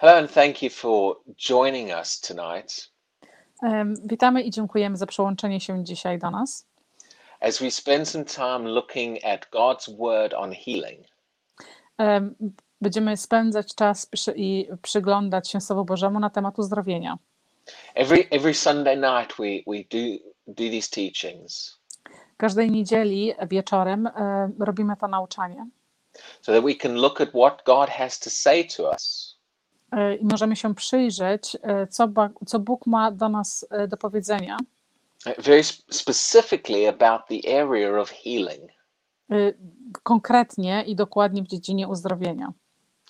Hello, and thank you for joining us tonight Em, Witamy i dziękujemy za przyłączenie się dzisiaj do nas. as we spend some time looking at God's word on healing. Em, Będziemy spędzać czas przy, i przyglądać się Słowu Bożemu na temat uzdrowienia. Every every Sunday night we we do do these teachings Każdej niedzieli wieczorem e, robimy to nauczanie so that we can look at what God has to say to us. E, i możemy się przyjrzeć, e, co, co Bóg ma do nas e, do powiedzenia, Very sp- specifically about the area of healing. konkretnie i dokładnie w dziedzinie uzdrowienia.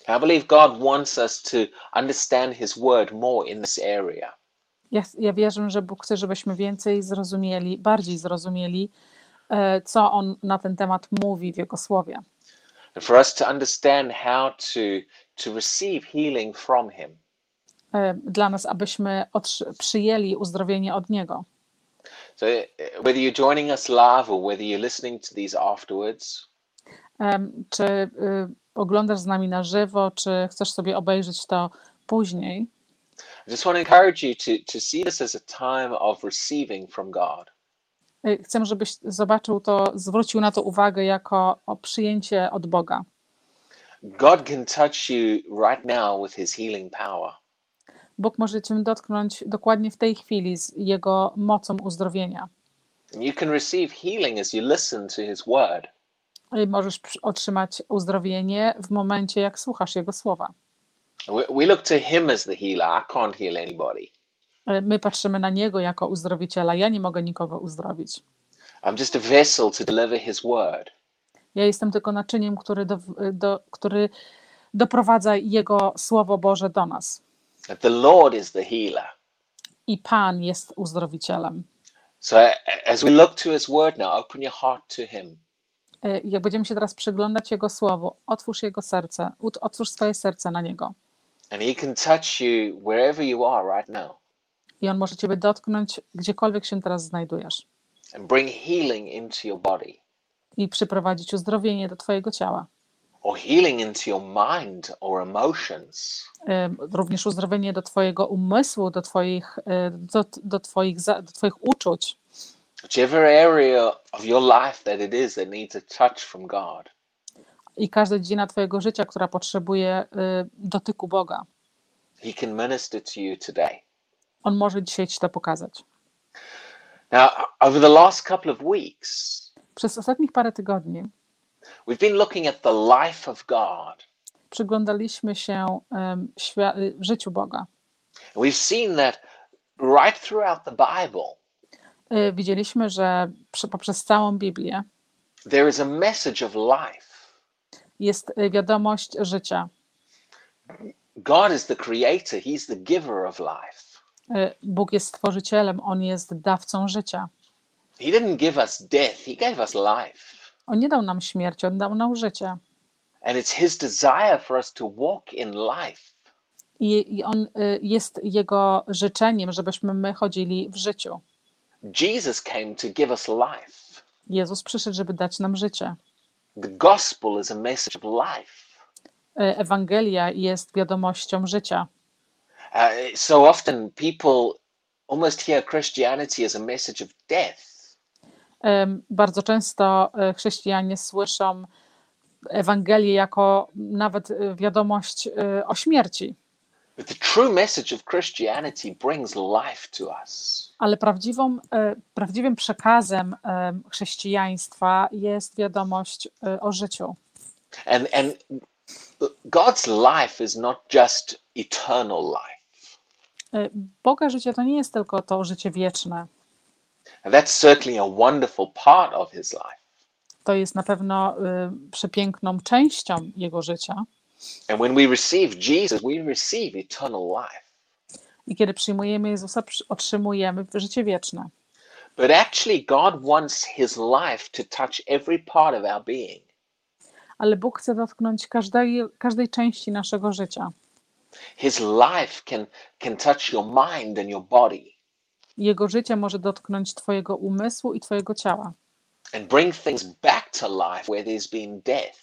I believe God wants us to understand his word more in this area. Ja, ja wierzę, że Bóg chce, żebyśmy więcej zrozumieli, bardziej zrozumieli, co On na ten temat mówi w Jego Słowie. And for us to understand how to to receive healing from him. e, dla nas, abyśmy przyjęli uzdrowienie od Niego. So uh, whether you're joining us live or whether you're listening to these afterwards, Em, Czy y, oglądasz z nami na żywo, czy chcesz sobie obejrzeć to później? I just want to encourage you to, to see this as a time of receiving from God. Y, Chcę, żebyś zobaczył to, zwrócił na to uwagę jako o przyjęcie od Boga. God can touch you right now with his healing power. Bóg może Cię dotknąć dokładnie w tej chwili z Jego mocą uzdrowienia. You can receive healing as you listen to his word. Y, Możesz otrzymać uzdrowienie w momencie, jak słuchasz Jego słowa. We, look to him as the healer. I can't heal anybody. Y, My patrzymy na Niego jako uzdrowiciela. Ja nie mogę nikogo uzdrowić. I'm just a vessel to deliver his word. Ja jestem tylko naczyniem, który, do, do, który doprowadza Jego Słowo Boże do nas. The Lord is the healer. I Pan jest uzdrowicielem. So a- as we look to his word now, open your heart to him. Y, Jak będziemy się teraz przyglądać Jego Słowu, otwórz Jego serce, otwórz swoje serce na Niego. And he can touch you wherever you are right now I On może Ciebie dotknąć, gdziekolwiek się teraz znajdujesz. and bring healing into your body I przyprowadzić uzdrowienie do Twojego ciała. or healing into your mind or emotions. Również uzdrowienie do Twojego umysłu, do Twoich, y, do, do twoich, do twoich uczuć. Whichever area of your life that it is that needs a touch from God. I każda dziedzina Twojego życia, która potrzebuje y, dotyku Boga. He can minister to you today. On może dzisiaj Ci to pokazać. Now, over the last couple of weeks, Przez ostatnich parę tygodni we've been looking at the life of God. przyglądaliśmy się y, życiu Boga. We've seen that right throughout the Bible, Y, Widzieliśmy, że poprzez całą Biblię there is a message of life. jest y, wiadomość życia. God is the creator, He's the giver of life. Bóg jest stworzycielem, On jest dawcą życia. He didn't give us death, He gave us life. On nie dał nam śmierci, On dał nam życie. And it's His desire for us to walk in life. I, i On y, jest Jego życzeniem, żebyśmy my chodzili w życiu. Jesus came to give us life. Jezus przyszedł, żeby dać nam życie. The gospel is a message of life. Y, Ewangelia jest wiadomością życia. Uh, so often people almost hear Christianity as a message of death. Bardzo często e, chrześcijanie słyszą Ewangelię jako nawet e, wiadomość e, o śmierci, ale prawdziwą, prawdziwym przekazem em, chrześcijaństwa jest wiadomość o życiu. And, and God's life is not just eternal life. Boga życie to nie jest tylko to życie wieczne. And that's certainly a wonderful part of his life. To jest na pewno e, przepiękną częścią Jego życia. And when we receive Jesus, we receive eternal life. I kiedy przyjmujemy Jezusa, otrzymujemy życie wieczne. But actually, God wants his life to touch every part of our being. Ale Bóg chce dotknąć każdej, każdej części naszego życia. His life can, can touch your mind and your body Jego życie może dotknąć Twojego umysłu i Twojego ciała and bring things back to life where there's been death.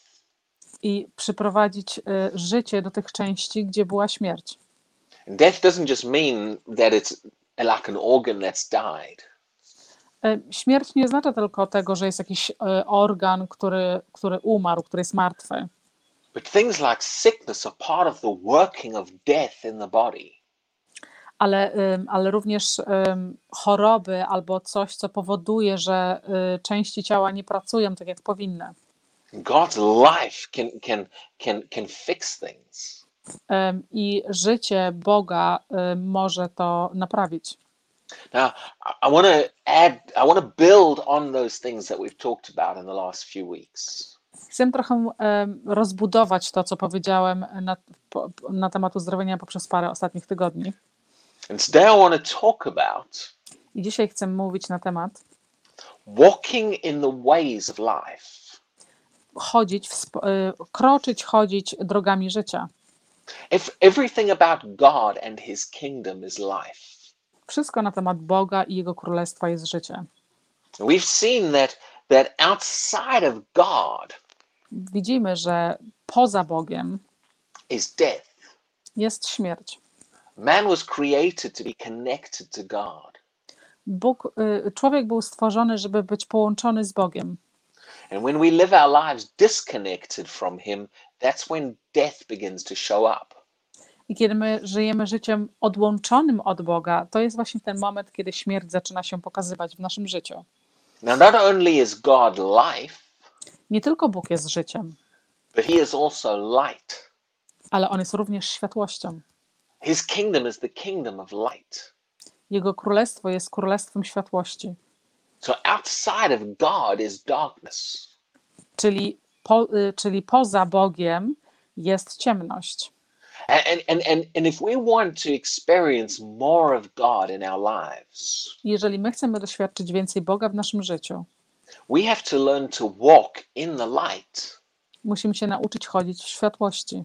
i przyprowadzić y, życie do tych części, gdzie była śmierć. And death doesn't just mean that it's like an organ that's died. E, Śmierć nie oznacza tylko tego, że jest jakiś e, organ, który, który umarł, który jest martwy, But things like sickness are part of the working of death in the body. Ale, ale również choroby albo coś, co powoduje, że y, części ciała nie pracują tak, jak powinny. God's life can can can can fix things. I życie Boga ym, może to naprawić. Now, I- want to add, I want to build on those things that we've talked about in the last few weeks. Chcę trochę rozbudować to, co powiedziałem na, na temat uzdrowienia poprzez parę ostatnich tygodni. And today I want to talk about I dzisiaj chcę mówić na temat walking in the ways of life. chodzić, y, kroczyć, chodzić drogami życia. If everything about God and His kingdom is life. Wszystko na temat Boga i Jego Królestwa jest życie. We've seen that that outside of God Widzimy, że poza Bogiem is death. jest śmierć. Man was created to be connected to God. Bóg, y, człowiek był stworzony, żeby być połączony z Bogiem. And when we live our lives disconnected from Him, that's when death begins to show up. I kiedy my żyjemy życiem odłączonym od Boga, to jest właśnie ten moment, kiedy śmierć zaczyna się pokazywać w naszym życiu. Now, not only is God life, Nie tylko Bóg jest życiem, but He is also light. ale On jest również światłością. His kingdom is the kingdom of light. Jego królestwo jest królestwem światłości. So outside of God is darkness. Czyli, po, y, czyli poza Bogiem jest ciemność. And, and, and, and if we want to experience more of God in our lives, Jeżeli my chcemy doświadczyć więcej Boga w naszym życiu, we have to learn to walk in the light, musimy się nauczyć chodzić w światłości,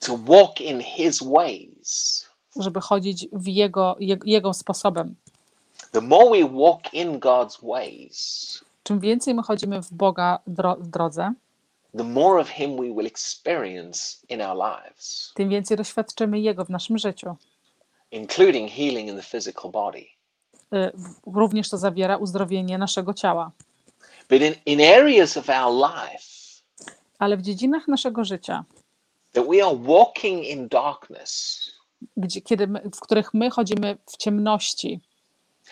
to walk in His ways. żeby chodzić w Jego, jego, sposobem. The more we walk in God's ways, Czym więcej my chodzimy w Boga dro, w drodze, the more of Him we will experience in our lives, tym więcej doświadczymy Jego w naszym życiu. including healing in the physical body. Y, Również to zawiera uzdrowienie naszego ciała. But in, in areas of our life Ale w dziedzinach naszego życia, that we are walking in darkness, gdzie, kiedy w których my chodzimy w ciemności.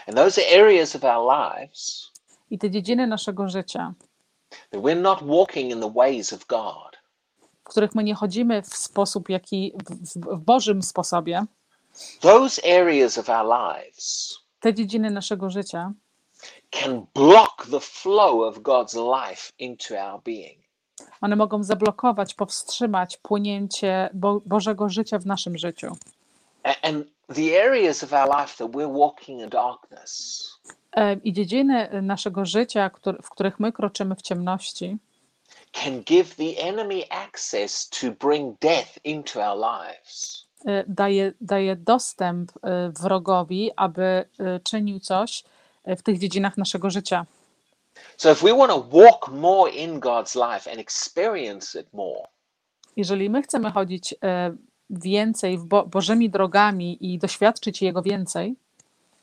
And those are areas of our lives i te dziedziny naszego życia, that we're not walking in the ways of God, w których my nie chodzimy w sposób, jaki w, w, w Bożym sposobie, those areas of our lives te dziedziny naszego życia can block the flow of God's life into our being. One mogą zablokować, powstrzymać płynięcie Bo- Bożego życia w naszym życiu. And the areas of our life that we're walking in darkness E, I dziedziny naszego życia, w których my kroczymy w ciemności, can give the enemy access to bring death into our lives. e, daje, daje dostęp e, wrogowi, aby czynił coś w tych dziedzinach naszego życia. So if we want to walk more in God's life and experience it more, Jeżeli my chcemy chodzić e, więcej w Bo- Bożymi drogami i doświadczyć Jego więcej,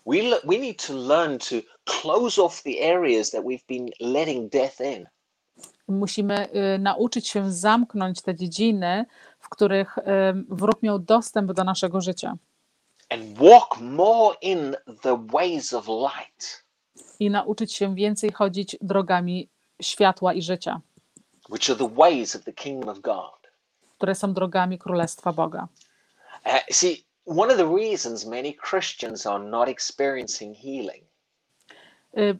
we, we need to learn to close off the areas that we've been letting death in. musimy e, nauczyć się zamknąć te dziedziny, w których e, wróg miał dostęp do naszego życia and walk more in the ways of light, i nauczyć się więcej chodzić drogami światła i życia, which are the ways of the kingdom of God. które są drogami Królestwa Boga. Uh, see, one of the reasons many Christians are not experiencing healing Y,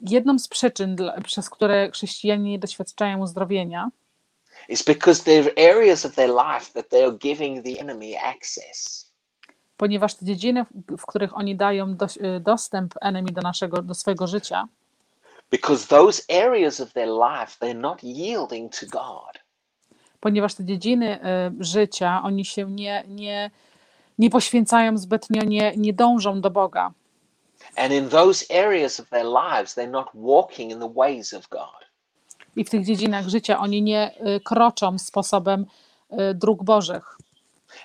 Jedną z przyczyn, przez które chrześcijanie nie doświadczają uzdrowienia, is because there are areas of their life that they are giving the enemy access. Ponieważ te dziedziny, w- których oni dają dos- y, dostęp enemy do naszego, do swojego życia, Because those areas of their life, they're not yielding to God. ponieważ te dziedziny y, życia, oni się nie, nie, nie poświęcają zbytnio, nie, nie dążą do Boga. And in those areas of their lives, they're not walking in the ways of God. I w tych dziedzinach życia oni nie y, kroczą sposobem y, dróg Bożych.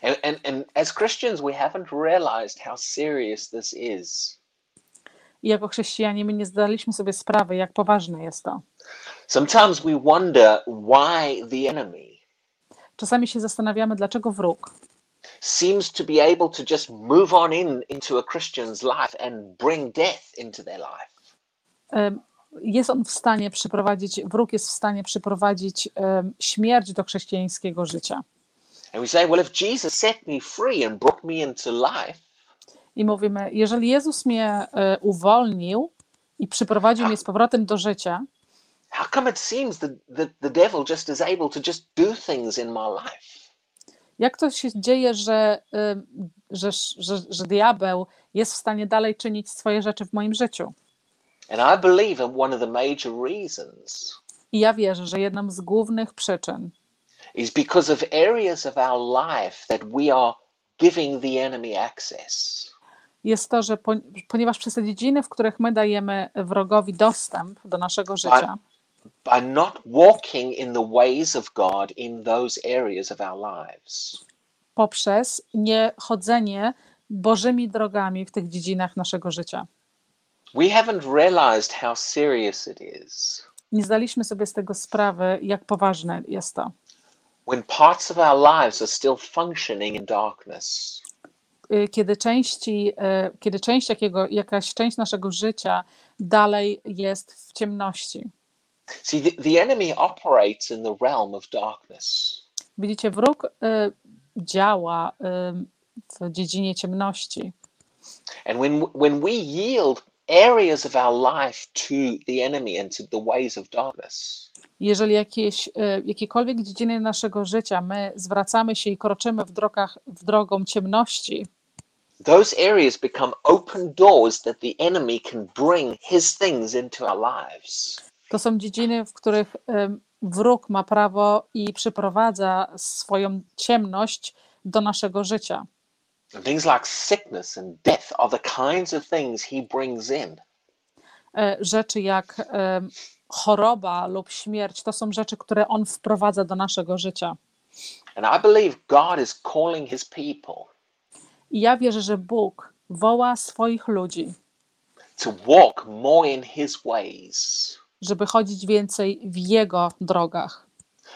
And, and, and as Christians, we haven't realized how serious this is. I jako chrześcijanie my nie zdaliśmy sobie sprawy, jak poważne jest to. Sometimes we wonder why the enemy Czasami się zastanawiamy, dlaczego wróg seems to be able to just move on in into a Christian's life and bring death into their life. jest on w stanie przyprowadzić, wróg jest w stanie przyprowadzić śmierć do chrześcijańskiego życia. And we say, well, if Jesus set me free and brought me into life, I mówimy, jeżeli Jezus mnie e, uwolnił i przyprowadził mnie z powrotem do życia, how come it seems that the, the devil just is able to just do things in my life? jak to się dzieje, że, em, że, że, że diabeł jest w stanie dalej czynić swoje rzeczy w moim życiu? And I believe that one of the major reasons I ja wierzę, że jedną z głównych przyczyn is because of areas of our life that we are giving the enemy access. jest to, że po, ponieważ przez te dziedziny, w których my dajemy wrogowi dostęp do naszego życia, by not walking in the ways of God in those areas of our lives. poprzez niechodzenie Bożymi drogami w tych dziedzinach naszego życia. We haven't realized how serious it is Nie zdaliśmy sobie z tego sprawy, jak poważne jest to. When parts of our lives are still functioning in darkness. Y, Kiedy, części, y, kiedy część jakiego, jakaś część naszego życia dalej jest w ciemności. See, the, the enemy operates in the realm of darkness. Widzicie, wróg y, działa y, w dziedzinie ciemności. And when, when we yield areas of our life to the enemy and to the ways of darkness, Jeżeli jakieś, y, jakiekolwiek dziedziny naszego życia my zwracamy się i kroczymy w, drogach, w drogą ciemności, those areas become open doors that the enemy can bring his things into our lives. to są dziedziny, w których ym, wróg ma prawo i przyprowadza swoją ciemność do naszego życia. Things like sickness and death are the kinds of things he brings in. E, Rzeczy jak ym, choroba lub śmierć to są rzeczy, które on wprowadza do naszego życia. And I believe God is calling his people I ja wierzę, że Bóg woła swoich ludzi, to walk more in his ways. żeby chodzić więcej w Jego drogach.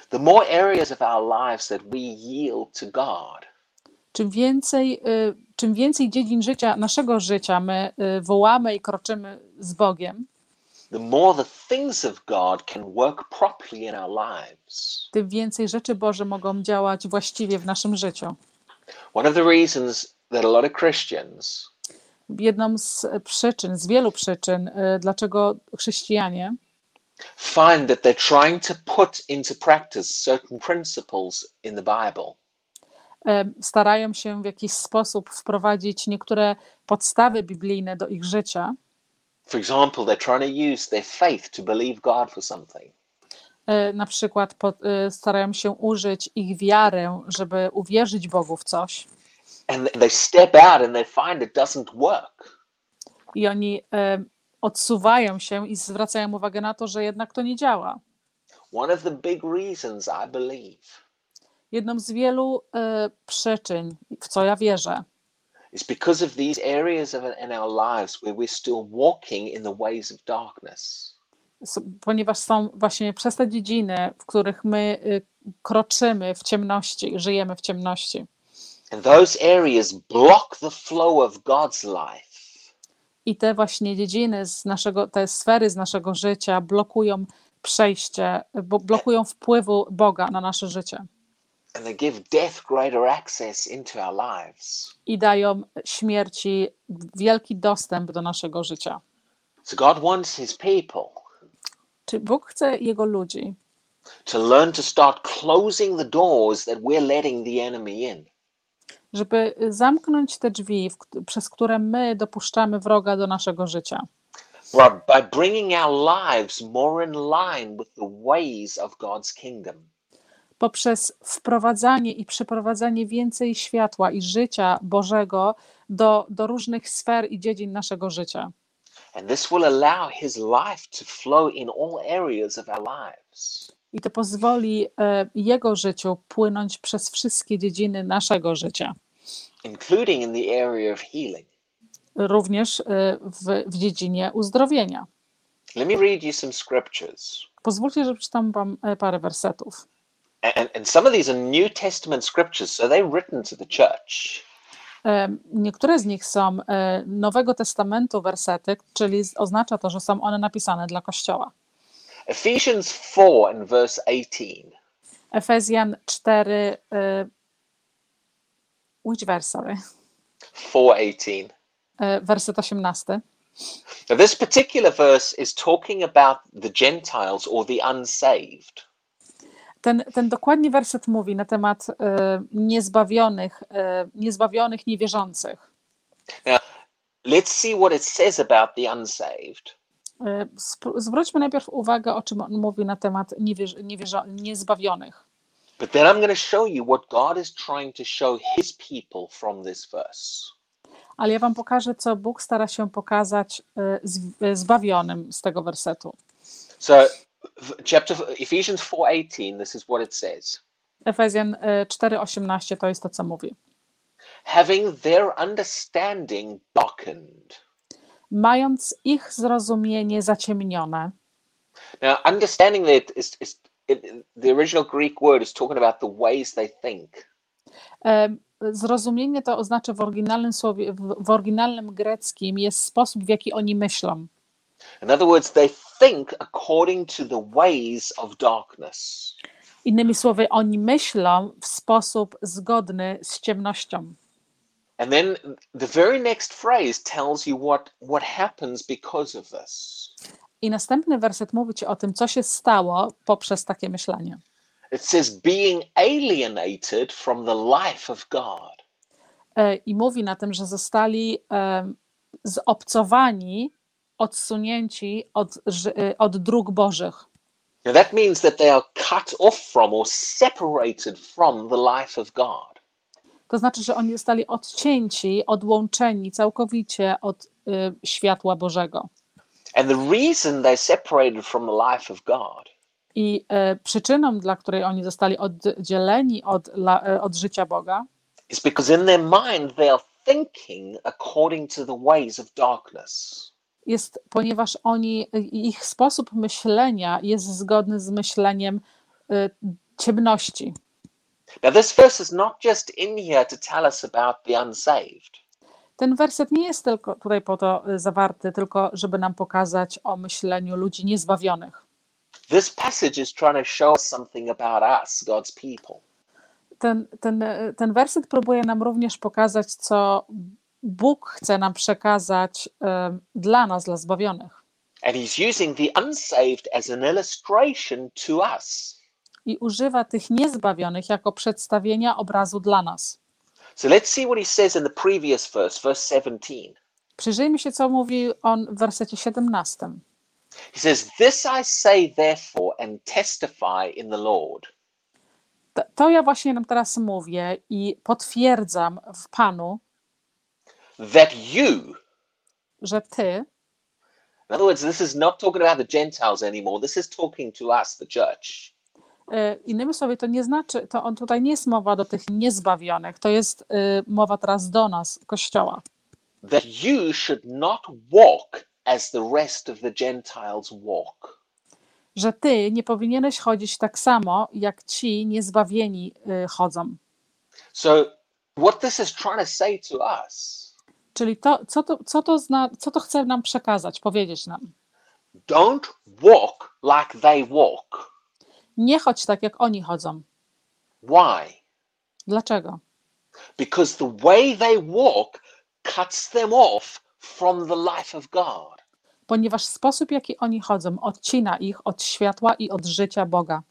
The more areas of our lives that we yield to God, Czym więcej, y, czym więcej dziedzin życia, naszego życia my y, wołamy i kroczymy z Bogiem, tym więcej rzeczy Boże mogą działać właściwie w naszym życiu. One of the reasons that a lot of Christians Jedną z przyczyn, z wielu przyczyn, y, dlaczego chrześcijanie find that they're trying to put into practice certain principles in the Bible. Y, starają się w jakiś sposób wprowadzić niektóre podstawy biblijne do ich życia, For example, they're trying to use their faith to believe God for something. y, na przykład y, starają się użyć ich wiarę, żeby uwierzyć Bogu w coś. And they step out and they find it doesn't work. i oni e, odsuwają się i zwracają uwagę na to, że jednak to nie działa. One of the big reasons I believe Jedną z wielu e, przyczyn, w co ja wierzę, is because of these areas of in our lives where we're still walking in the ways of darkness. ponieważ są właśnie przez te dziedziny, w których my y, kroczymy w ciemności, żyjemy w ciemności. And those areas block the flow of God's life. I te właśnie dziedziny z naszego, te sfery z naszego życia blokują przejście, blokują wpływu Boga na nasze życie i dają śmierci wielki dostęp do naszego życia. So God wants his people Czy Bóg chce Jego ludzi, to learn to start closing the doors that we're letting the enemy in. żeby zamknąć te drzwi, przez które my dopuszczamy wroga do naszego życia, by bringing our lives more in line with the ways of God's kingdom. Poprzez wprowadzanie i przyprowadzanie więcej światła i życia Bożego do, do różnych sfer i dziedzin naszego życia. I to pozwoli e, jego życiu płynąć przez wszystkie dziedziny naszego życia, including in the area of healing. również e, w, w dziedzinie uzdrowienia. Let me read you some scriptures. Pozwólcie, że przeczytam Wam e, parę wersetów. And, and some of these are New Testament scriptures, so they're written to the church. E, Niektóre z nich są e, Nowego Testamentu wersety, czyli oznacza to, że są one napisane dla Kościoła. Ephesians 4 and verse 18. Efezjan 4, e, which verse, sorry? 418. E, Werset 18. Now, this particular verse is talking about the Gentiles or the unsaved. Ten, ten dokładnie werset mówi na temat e, niezbawionych, e, niezbawionych niewierzących. Let's see what it says about the unsaved. E, Zwróćmy najpierw uwagę, o czym on mówi na temat niewierzo, niezbawionych. But then I'm going to show you what God is trying to show his people from this verse. Ale ja wam pokażę, co Bóg stara się pokazać zbawionym z tego wersetu. So, chapter Ephesians 4:18, this is what it says. Efezjan e, 4,18 to jest to, co mówi. Having their understanding darkened. Mając ich zrozumienie zaciemnione, Now, understanding that is, is it, the original Greek word is talking about the ways they think. E, Zrozumienie to oznacza w oryginalnym słowie, w oryginalnym greckim jest sposób, w jaki oni myślą. In other words, they think according to the ways of darkness. Innymi słowy, oni myślą w sposób zgodny z ciemnością. And then the very next phrase tells you what, what happens because of this. I następny werset mówi ci o tym, co się stało poprzez takie myślenie. It says, being alienated from the life of God. E, I mówi na tym, że zostali em, zobcowani, odsunięci od, e, od dróg Bożych. Now, that means that they are cut off from or separated from the life of God. To znaczy, że oni zostali odcięci, odłączeni całkowicie od y, światła Bożego. And the reason they're separated from the life of God I e, przyczyną, dla której oni zostali oddzieleni od, la, e, od życia Boga, is because in their mind they are thinking according to the ways of darkness. Jest, ponieważ oni, ich sposób myślenia jest zgodny z myśleniem y, ciemności. Now, this verse is not just in here to tell us about the unsaved. Ten werset nie jest tylko tutaj po to y, zawarty, tylko żeby nam pokazać o myśleniu ludzi niezbawionych. This passage is trying to show us something about us, God's people. Ten, ten, y, ten werset próbuje nam również pokazać, co Bóg chce nam przekazać y, dla nas, dla zbawionych. And he's using the unsaved as an illustration to us. I używa tych niezbawionych jako przedstawienia obrazu dla nas. So let's see what he says in the previous verse, verse 17. Przyjrzyjmy się, co mówi on w wersecie 17. He says, This I say therefore and testify in the Lord, To- To ja właśnie nam teraz mówię i potwierdzam w Panu, that you, że Ty, in other words, this is not talking about the Gentiles anymore, this is talking to us, the church. e, innymi słowy, to nie znaczy, to on tutaj nie jest mowa do tych niezbawionych, to jest e, mowa teraz do nas, Kościoła, that you should not walk as the rest of the Gentiles walk. że Ty nie powinieneś chodzić tak samo, jak ci niezbawieni e, chodzą. So, what this is trying to say to us Czyli to, co, to, co, to zna, co to chce nam przekazać, powiedzieć nam? don't walk like they walk. Nie chodź tak, jak oni chodzą. Why? Dlaczego? Because the way they walk cuts them off from the life of God. Ponieważ sposób, jaki oni chodzą, odcina ich od światła i od życia Boga.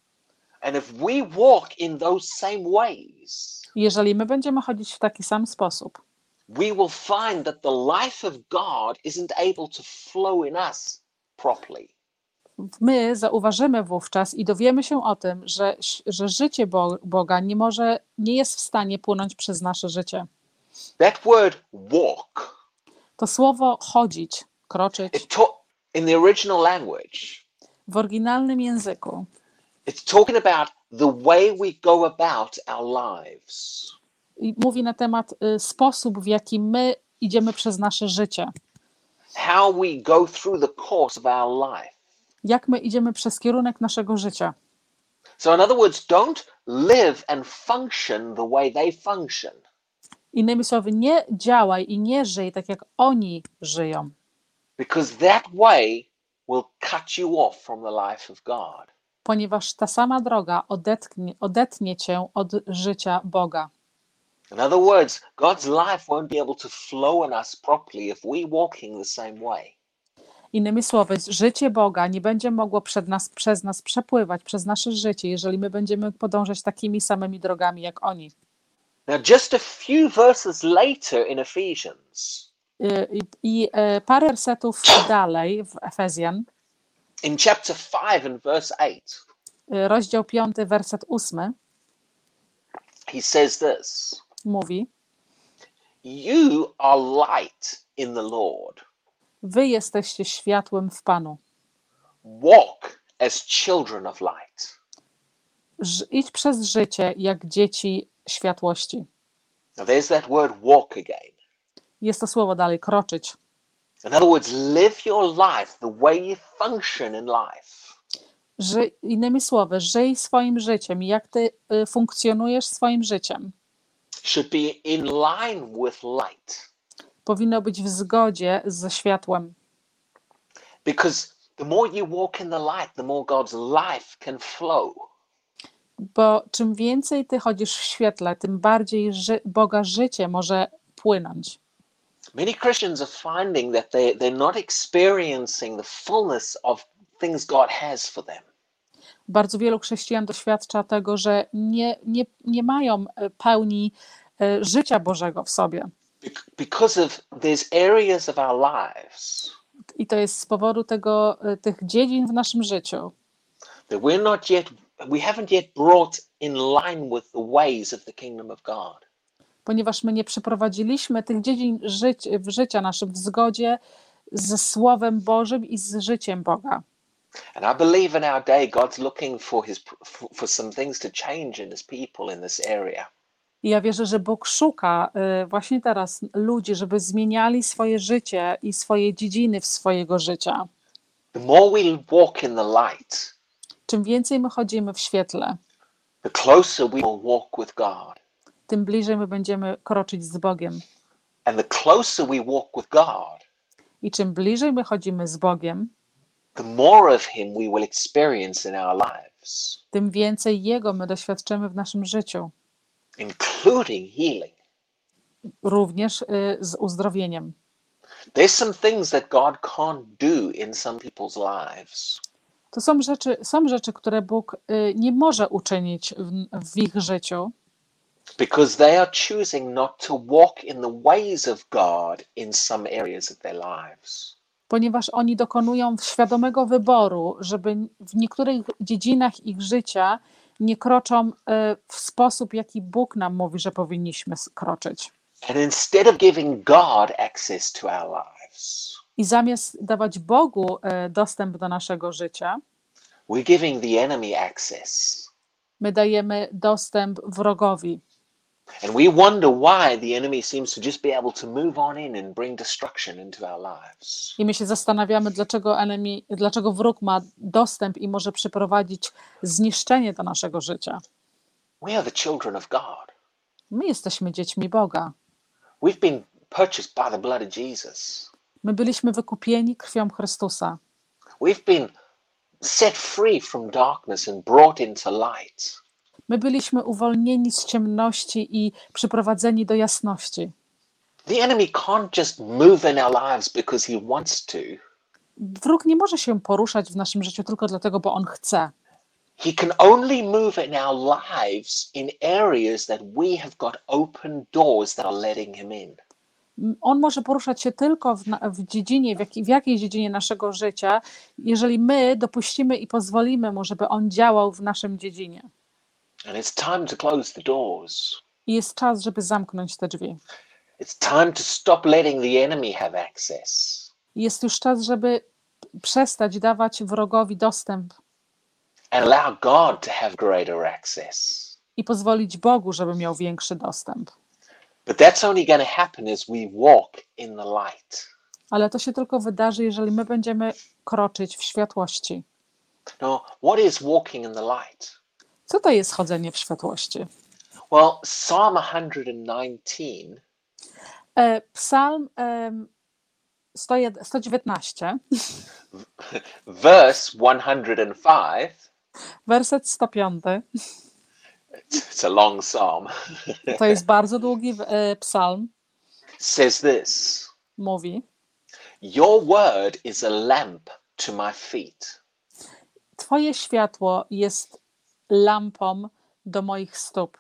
And if we walk in those same ways, Jeżeli my będziemy chodzić w taki sam sposób, we will find that the life of God isn't able to flow in us properly. my zauważymy wówczas i dowiemy się o tym, że, że życie Bo- Boga nie może, nie jest w stanie płynąć przez nasze życie. That word walk To słowo chodzić kroczyć. It in the original language, W oryginalnym języku it's talking about the way we go about our lives. Mówi na temat y, sposób, w jaki my idziemy przez nasze życie. How we go through the course of our life. Jak my idziemy przez kierunek naszego życia. So, in other words, don't live and function the way they function. Innymi słowy, nie działaj i nie żyj tak, jak oni żyją, because that way will cut you off from the life of God. ponieważ ta sama droga odetnie, odetnie cię od życia Boga. In other words, God's life won't be able to flow in us properly if we walking the same way. Innymi słowy, życie Boga nie będzie mogło przed nas, przez nas przepływać, przez nasze życie, jeżeli my będziemy podążać takimi samymi drogami jak oni. Now, just a few verses later in Ephesians, Y, I, i e, parę wersetów dalej w Efezjan, in chapter 5 and verse 8, y, rozdział 5, werset 8 he says this mówi: You are light in the Lord. Wy jesteście światłem w Panu. Walk as children of light. Idź przez życie jak dzieci światłości. Now, there's that word walk again. Jest to słowo dalej, kroczyć. In other words, live your life the way you function in life. Ży, innymi słowy, żyj swoim życiem. Jak ty y, funkcjonujesz swoim życiem, should be in line with light powinno być w zgodzie ze światłem. because the more you walk in the light the more god's life can flow Bo czym więcej ty chodzisz w świetle, tym bardziej ży, Boga życie może płynąć. many christians are finding that they, they're not experiencing the fullness of things god has for them Bardzo wielu chrześcijan doświadcza tego, że nie, nie, nie mają e, pełni e, życia Bożego w sobie. Bec- because of there's areas of our lives I to jest z powodu tego, e, tych dziedzin w naszym życiu, that we're not yet we haven't yet brought in line with the ways of the kingdom of god ponieważ my nie przeprowadziliśmy tych dziedzin żyć, w życia naszym w zgodzie ze Słowem Bożym i z życiem Boga. And i believe in our day god's looking for his for, some things to change in his people in this area I ja wierzę, że Bóg szuka y, właśnie teraz ludzi, żeby zmieniali swoje życie i swoje dziedziny w swojego życia. the more we walk in the light Czym więcej my chodzimy w świetle, the closer we will walk with God. tym bliżej my będziemy kroczyć z Bogiem. And the closer we walk with God, I czym bliżej my chodzimy z Bogiem, the more of Him we will experience in our lives, tym więcej Jego my doświadczymy w naszym życiu, including healing. również y, z uzdrowieniem. There's some things that God can't do in some people's lives To są rzeczy, są rzeczy, które Bóg y, nie może uczynić w, w ich życiu, because they are choosing not to walk in the ways of God in some areas of their lives. Ponieważ oni dokonują świadomego wyboru, żeby w niektórych dziedzinach ich życia nie kroczą y, w sposób, jaki Bóg nam mówi, że powinniśmy kroczyć. I zamiast dawać Bogu y, dostęp do naszego życia, we're giving the enemy access. my dajemy dostęp wrogowi. And we wonder why the enemy seems to just be able to move on in and bring destruction into our lives. I my się zastanawiamy, dlaczego, enemy, dlaczego wróg ma dostęp i może przyprowadzić zniszczenie do naszego życia. We are the children of God. My jesteśmy dziećmi Boga. We've been purchased by the blood of Jesus. My byliśmy wykupieni krwią Chrystusa. We've been set free from darkness and brought into light. My byliśmy uwolnieni z ciemności i przyprowadzeni do jasności. The enemy can't just move in our lives because he wants to. Wróg nie może się poruszać w naszym życiu tylko dlatego, bo on chce. He can only move in our lives in areas that we have got open doors that are letting him in. On może poruszać się tylko w, w dziedzinie, w, jakiej, w jakiejś dziedzinie naszego życia, jeżeli my dopuścimy i pozwolimy mu, żeby on działał w naszym dziedzinie. And it's time to close the doors. I jest czas, żeby zamknąć te drzwi. It's time to stop letting the enemy have access. Jest już czas, żeby przestać dawać wrogowi dostęp and allow God to have greater access. i pozwolić Bogu, żeby miał większy dostęp. But that's only going to happen as we walk in the light. Ale to się tylko wydarzy, jeżeli my będziemy kroczyć w światłości. Now, what is walking in the light? Co to jest chodzenie w światłości? Well, Psalm 119 E, Psalm 101 119, verse 105 werset 105, it's a long psalm. To jest bardzo długi e, psalm, says this. Mówi. Your word is a lamp to my feet. Twoje światło jest lampą do moich stóp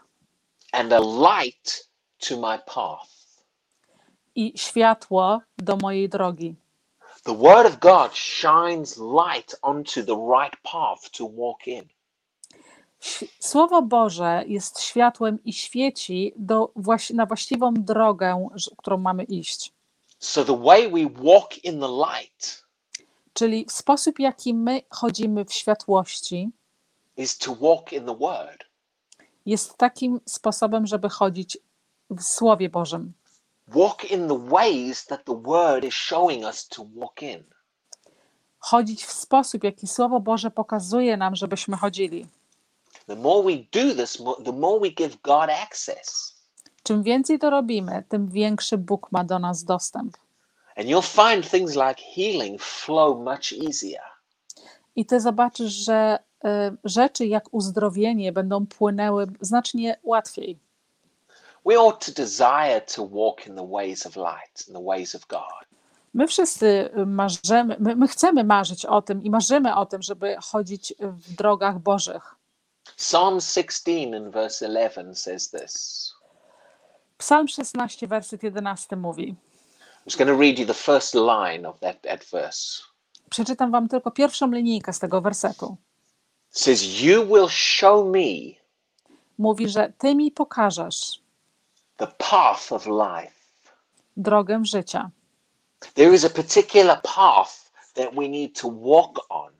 and a light to my path i światło do mojej drogi. the word of god shines light onto the right path to walk in Słowo Boże jest światłem i świeci do, na właściwą drogę, którą mamy iść. so the way we walk in the light Czyli sposób, jaki my chodzimy w światłości, jest takim sposobem, żeby chodzić w Słowie Bożym. walk in the ways that the word is showing us to walk in Chodzić w sposób, jaki Słowo Boże pokazuje nam, żebyśmy chodzili. the more we do this the more we give god access Czym więcej to robimy, tym większy Bóg ma do nas dostęp. And you'll find things like healing flow much easier. I ty zobaczysz, że rzeczy jak uzdrowienie będą płynęły znacznie łatwiej. In in. My wszyscy marzymy, my, my chcemy marzyć o tym i marzymy o tym, żeby chodzić w drogach Bożych. Psalm 16 and verse 11 says this. Psalm 16, werset 11 mówi. I'm just going to read you the first line of that, that verse. Przeczytam wam tylko pierwszą linijkę z tego wersetu. Says, You will show me Mówi, że ty mi pokażesz the path of life. drogę życia. There is a particular path that we need to walk on.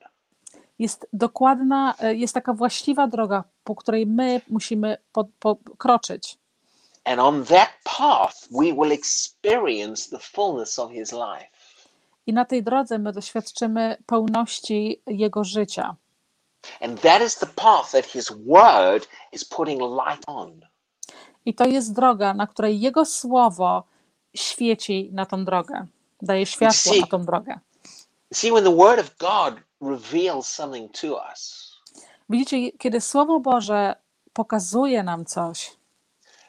Jest dokładna, y, jest taka właściwa droga, po której my musimy po, pokroczyć. And on that path, we will experience the fullness of his life. I na tej drodze my doświadczymy pełności Jego życia. And that is the path that his word is putting light on. I to jest droga, na której Jego słowo świeci na tą drogę, daje światło See- na tą drogę. See, when the word of God reveals something to us, Widzicie, kiedy Słowo Boże pokazuje nam coś,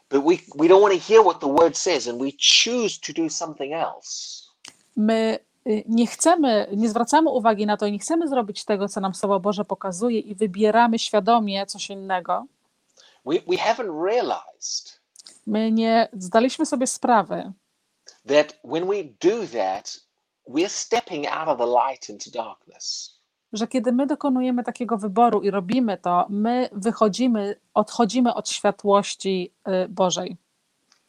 but we, we don't want to hear what the word says and we choose to do something else, my nie chcemy, nie zwracamy uwagi na to i nie chcemy zrobić tego, co nam Słowo Boże pokazuje i wybieramy świadomie coś innego, we, we haven't realized my nie zdaliśmy sobie sprawy, that when we do that, we're stepping out of the light into darkness. że kiedy my dokonujemy takiego wyboru i robimy to, my wychodzimy, odchodzimy od światłości y, Bożej.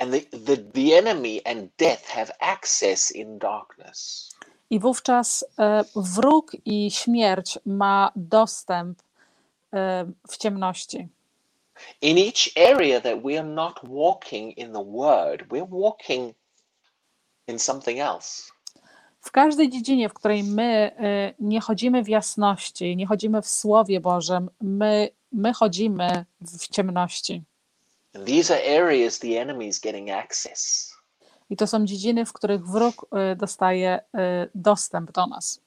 And the, the, the enemy and death have access in darkness. I wówczas e, wróg i śmierć ma dostęp e, w ciemności. In each area that we are not walking in the word, we're walking in something else. W każdej dziedzinie, w której my e, nie chodzimy w jasności, nie chodzimy w Słowie Bożym, my, my chodzimy w ciemności. And these are areas the enemy is getting access. I to są dziedziny, w których wróg e, dostaje e, dostęp do nas.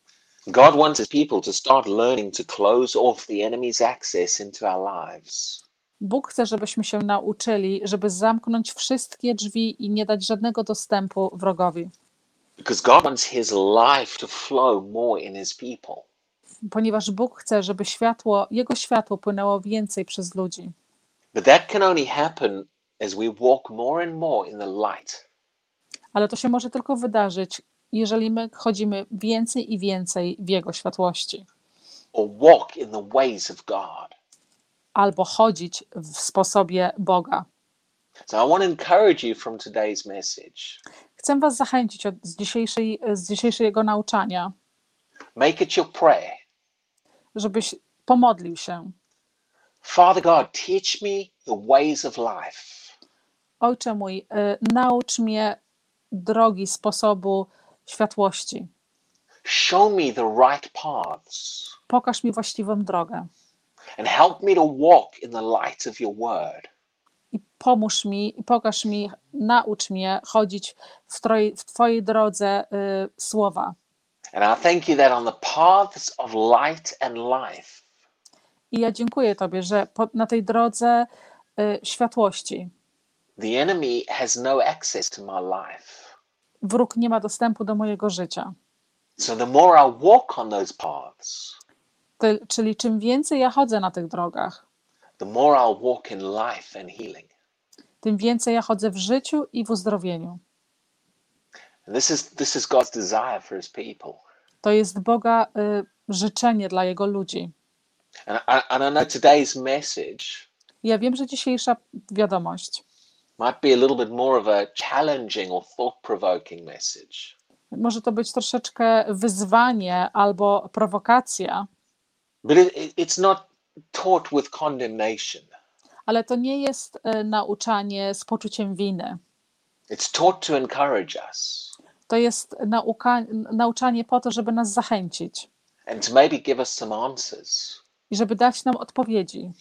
God wants his people to start learning to close off the enemy's access into our lives. Bóg chce, żebyśmy się nauczyli, żeby zamknąć wszystkie drzwi i nie dać żadnego dostępu wrogowi, Because God wants his life to flow more in his people. ponieważ Bóg chce, żeby światło, Jego światło płynęło więcej przez ludzi. But that can only happen as we walk more and more in the light. Ale to się może tylko wydarzyć, jeżeli my chodzimy więcej i więcej w Jego światłości, or walk in the ways of God. albo chodzić w sposobie Boga. So I want to encourage you from today's message Chcę Was zachęcić od, z, dzisiejszej, z dzisiejszego nauczania, Make it your prayer. żebyś pomodlił się. Father God, teach me the ways of life. Ojcze mój, y, naucz mnie drogi, sposobu światłości. Show me the right paths Pokaż mi właściwą drogę and help me to walk in the light of your word. i pomóż mi, i pokaż mi, naucz mnie chodzić w, troj, w Twojej drodze y, słowa. And I thank you that on the paths of light and life, I ja dziękuję Tobie, że po, na tej drodze y, światłości the enemy has no access to my life. wróg nie ma dostępu do mojego życia. So the more I walk on those paths, Ty, czyli czym więcej ja chodzę na tych drogach, the more I'll walk in life and healing. tym więcej ja chodzę w życiu i w uzdrowieniu. And this is this is God's desire for his people. To jest Boga y, życzenie dla Jego ludzi. And I, know today's message Ja wiem, że dzisiejsza wiadomość might be a little bit more of a challenging or thought provoking message. może to być troszeczkę wyzwanie albo prowokacja, But it, it, it's not taught with condemnation. ale to nie jest y, nauczanie z poczuciem winy. It's taught to encourage us To jest nauka, nauczanie po to, żeby nas zachęcić and to maybe give us some answers i żeby dać nam odpowiedzi,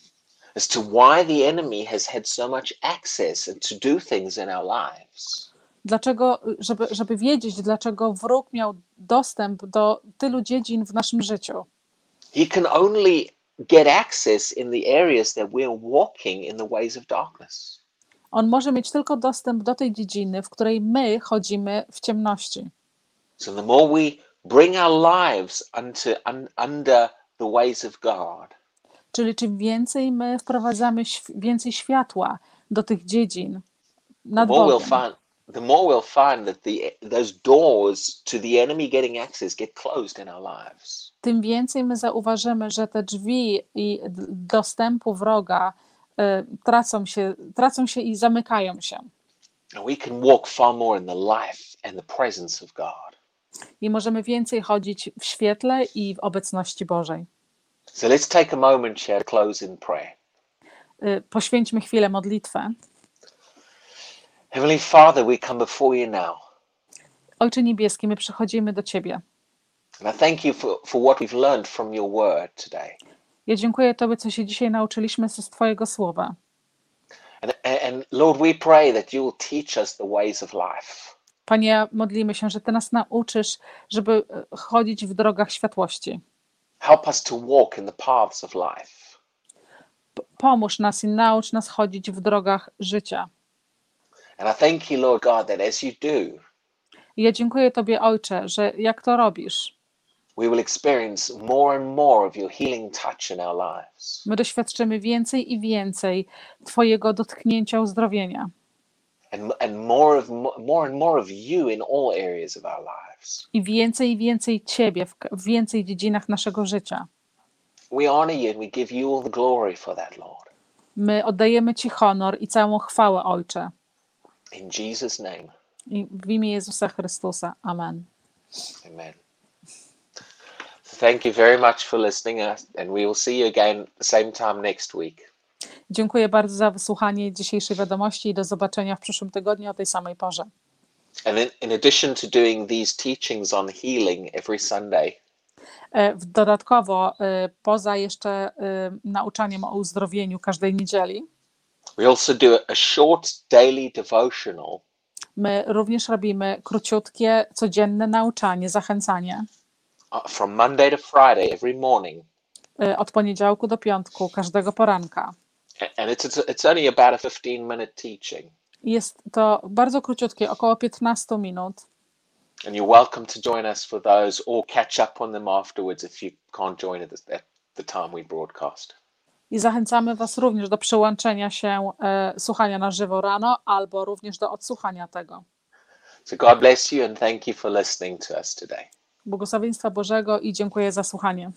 as to why the enemy has had so much access and to do things in our lives. dlaczego, żeby, żeby wiedzieć, dlaczego wróg miał dostęp do tylu dziedzin w naszym życiu. He can only get access in the areas that we're walking in the ways of darkness. On może mieć tylko dostęp do tej dziedziny, w której my chodzimy w ciemności. So the more we bring our lives unto un, under the ways of God, Czyli czym więcej my wprowadzamy więcej światła do tych dziedzin the nad more we'll find the more we'll find that the those doors to the enemy getting access get closed in our lives. tym więcej my zauważymy, że te drzwi i dostępu wroga y, tracą się, tracą się i zamykają się. And we can walk far more in the life and the presence of God. I możemy więcej chodzić w świetle i w obecności Bożej. So let's take a moment close in prayer. Y, Poświęćmy chwilę modlitwę. Heavenly Father, we come before you now. Ojcze Niebieski, my przychodzimy do Ciebie. And I thank you for, for what we've learned from your word today. Ja dziękuję Tobie, co się dzisiaj nauczyliśmy z Twojego słowa. And, and Lord, we pray that you will teach us the ways of life. Panie, modlimy się, że Ty nas nauczysz, żeby e, chodzić w drogach światłości. Help us to walk in the paths of life. Pomóż nas i naucz nas chodzić w drogach życia. And I thank you, Lord God, that as you do, ja dziękuję Tobie, Ojcze, że jak to robisz, we will experience more and more of your healing touch in our lives. my doświadczymy więcej i więcej Twojego dotknięcia uzdrowienia And, and more of more and more of you in all areas of our lives. i więcej i więcej Ciebie w, więcej dziedzinach naszego życia. We honor you and we give you all the glory for that, Lord. My oddajemy Ci honor i całą chwałę, Ojcze. In Jesus' name, I w imię Jezusa Chrystusa. Amen. amen. Thank you very much for listening, uh, and we will see you again the same time next week. Dziękuję bardzo za wysłuchanie dzisiejszej wiadomości i do zobaczenia w przyszłym tygodniu o tej samej porze. And in, in addition to doing these teachings on healing every Sunday, E, Dodatkowo, e, poza jeszcze e, nauczaniem o uzdrowieniu każdej niedzieli, we also do a short daily devotional my również robimy króciutkie, codzienne nauczanie, zachęcanie uh, from Monday to Friday every morning. od poniedziałku do piątku, każdego poranka. And it's, it's, it's only about a 15 minute teaching. Jest to bardzo króciutkie, około 15 minut. And you're welcome to join us for those or catch up on them afterwards if you can't join at the, at the time we broadcast. I zachęcamy Was również do przyłączenia się, e, słuchania na żywo rano, albo również do odsłuchania tego. So God bless you and thank you for listening to us today. Błogosławieństwa Bożego i dziękuję za słuchanie.